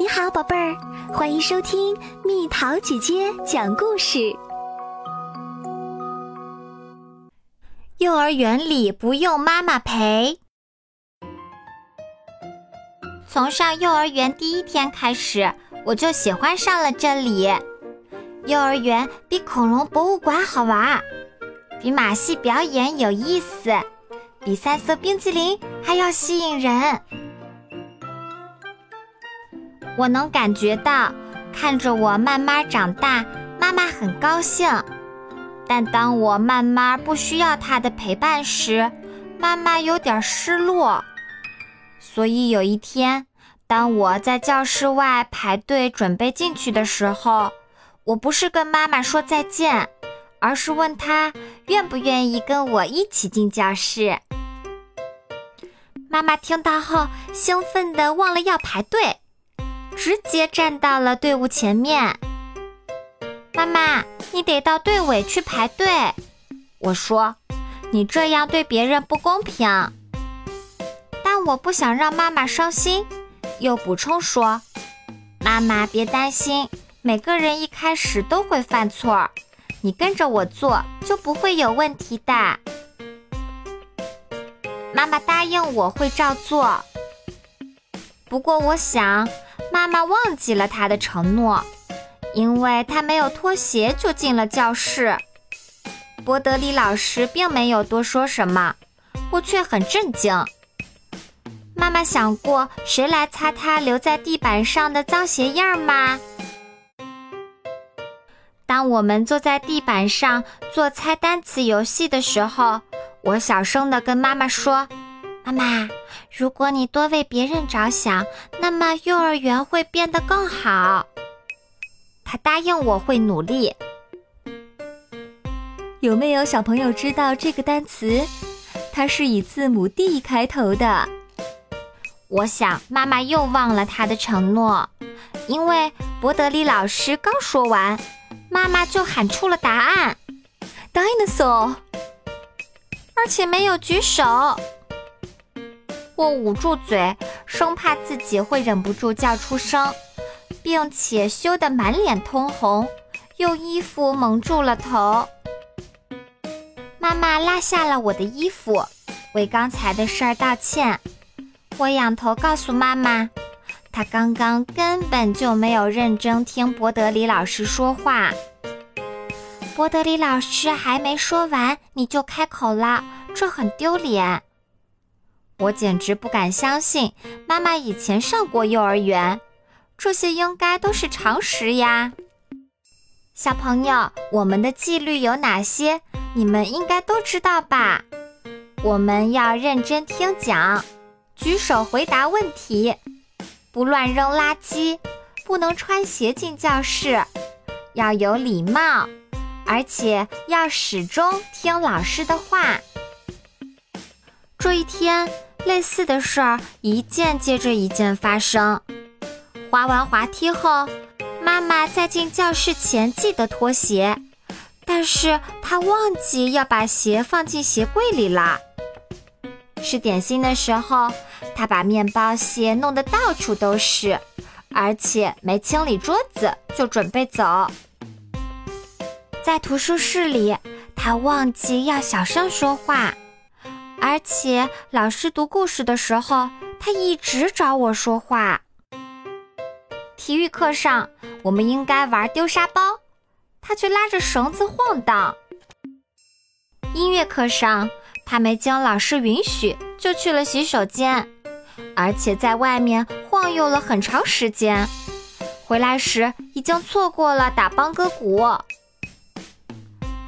你好，宝贝儿，欢迎收听蜜桃姐姐讲故事。幼儿园里不用妈妈陪。从上幼儿园第一天开始，我就喜欢上了这里。幼儿园比恐龙博物馆好玩，比马戏表演有意思，比三色冰淇淋还要吸引人。我能感觉到，看着我慢慢长大，妈妈很高兴。但当我慢慢不需要她的陪伴时，妈妈有点失落。所以有一天，当我在教室外排队准备进去的时候，我不是跟妈妈说再见，而是问她愿不愿意跟我一起进教室。妈妈听到后，兴奋地忘了要排队。直接站到了队伍前面。妈妈，你得到队尾去排队。我说，你这样对别人不公平。但我不想让妈妈伤心，又补充说：“妈妈别担心，每个人一开始都会犯错，你跟着我做就不会有问题的。”妈妈答应我会照做。不过我想。妈妈忘记了她的承诺，因为她没有脱鞋就进了教室。博德里老师并没有多说什么，我却很震惊。妈妈想过谁来擦她留在地板上的脏鞋印吗？当我们坐在地板上做猜单词游戏的时候，我小声地跟妈妈说：“妈妈。”如果你多为别人着想，那么幼儿园会变得更好。他答应我会努力。有没有小朋友知道这个单词？它是以字母 D 开头的。我想妈妈又忘了她的承诺，因为伯德利老师刚说完，妈妈就喊出了答案：dinosaur，而且没有举手。我捂住嘴，生怕自己会忍不住叫出声，并且羞得满脸通红，用衣服蒙住了头。妈妈拉下了我的衣服，为刚才的事儿道歉。我仰头告诉妈妈，她刚刚根本就没有认真听博德里老师说话。博德里老师还没说完，你就开口了，这很丢脸。我简直不敢相信，妈妈以前上过幼儿园，这些应该都是常识呀。小朋友，我们的纪律有哪些？你们应该都知道吧？我们要认真听讲，举手回答问题，不乱扔垃圾，不能穿鞋进教室，要有礼貌，而且要始终听老师的话。这一天。类似的事儿一件接着一件发生。滑完滑梯后，妈妈在进教室前记得脱鞋，但是她忘记要把鞋放进鞋柜里了。吃点心的时候，她把面包屑弄得到处都是，而且没清理桌子就准备走。在图书室里，她忘记要小声说话。而且老师读故事的时候，他一直找我说话。体育课上，我们应该玩丢沙包，他却拉着绳子晃荡。音乐课上，他没经老师允许就去了洗手间，而且在外面晃悠了很长时间。回来时已经错过了打邦哥鼓。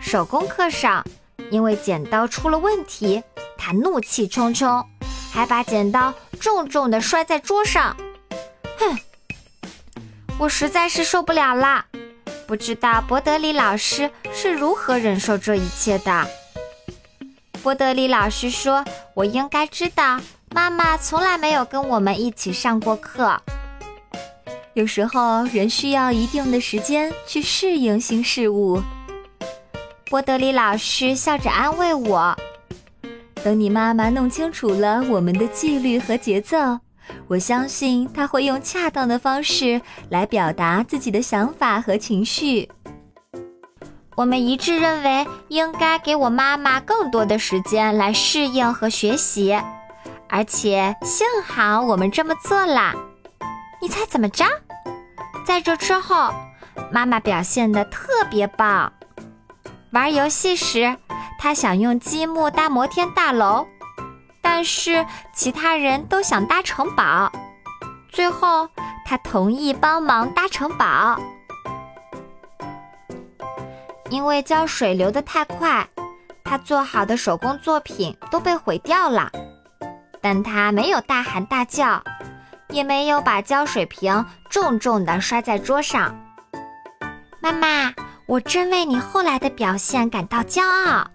手工课上，因为剪刀出了问题。他怒气冲冲，还把剪刀重重地摔在桌上。哼，我实在是受不了了。不知道博德里老师是如何忍受这一切的。博德里老师说：“我应该知道，妈妈从来没有跟我们一起上过课。有时候人需要一定的时间去适应新事物。”博德里老师笑着安慰我。等你妈妈弄清楚了我们的纪律和节奏，我相信他会用恰当的方式来表达自己的想法和情绪。我们一致认为应该给我妈妈更多的时间来适应和学习，而且幸好我们这么做了。你猜怎么着？在这之后，妈妈表现得特别棒。玩游戏时，他想用积木搭摩天大楼。但是其他人都想搭城堡，最后他同意帮忙搭城堡。因为浇水流得太快，他做好的手工作品都被毁掉了。但他没有大喊大叫，也没有把浇水瓶重重地摔在桌上。妈妈，我真为你后来的表现感到骄傲。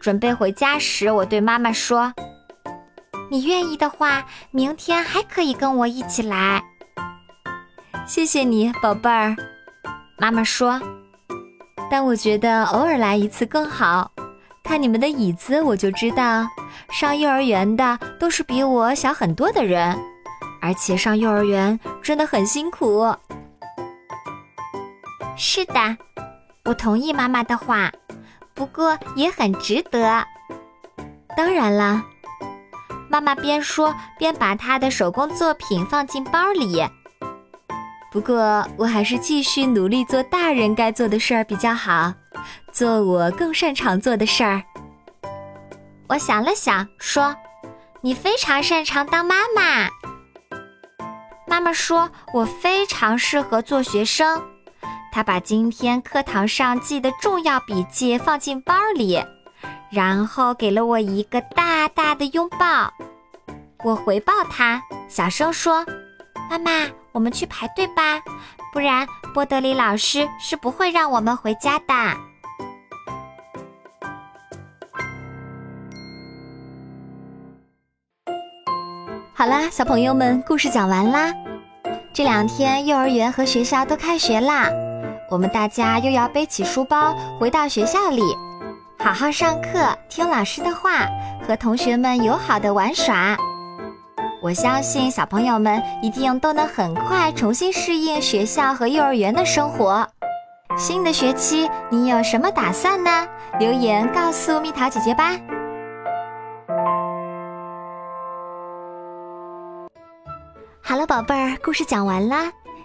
准备回家时，我对妈妈说：“你愿意的话，明天还可以跟我一起来。”谢谢你，宝贝儿。妈妈说：“但我觉得偶尔来一次更好。看你们的椅子，我就知道，上幼儿园的都是比我小很多的人，而且上幼儿园真的很辛苦。”是的，我同意妈妈的话。不过也很值得。当然啦，妈妈边说边把她的手工作品放进包里。不过我还是继续努力做大人该做的事儿比较好，做我更擅长做的事儿。我想了想，说：“你非常擅长当妈妈。”妈妈说：“我非常适合做学生。”他把今天课堂上记的重要笔记放进包里，然后给了我一个大大的拥抱。我回报他，小声说：“妈妈，我们去排队吧，不然波德里老师是不会让我们回家的。”好啦，小朋友们，故事讲完啦。这两天幼儿园和学校都开学啦。我们大家又要背起书包回到学校里，好好上课，听老师的话，和同学们友好的玩耍。我相信小朋友们一定都能很快重新适应学校和幼儿园的生活。新的学期你有什么打算呢？留言告诉蜜桃姐姐吧。好了，宝贝儿，故事讲完啦。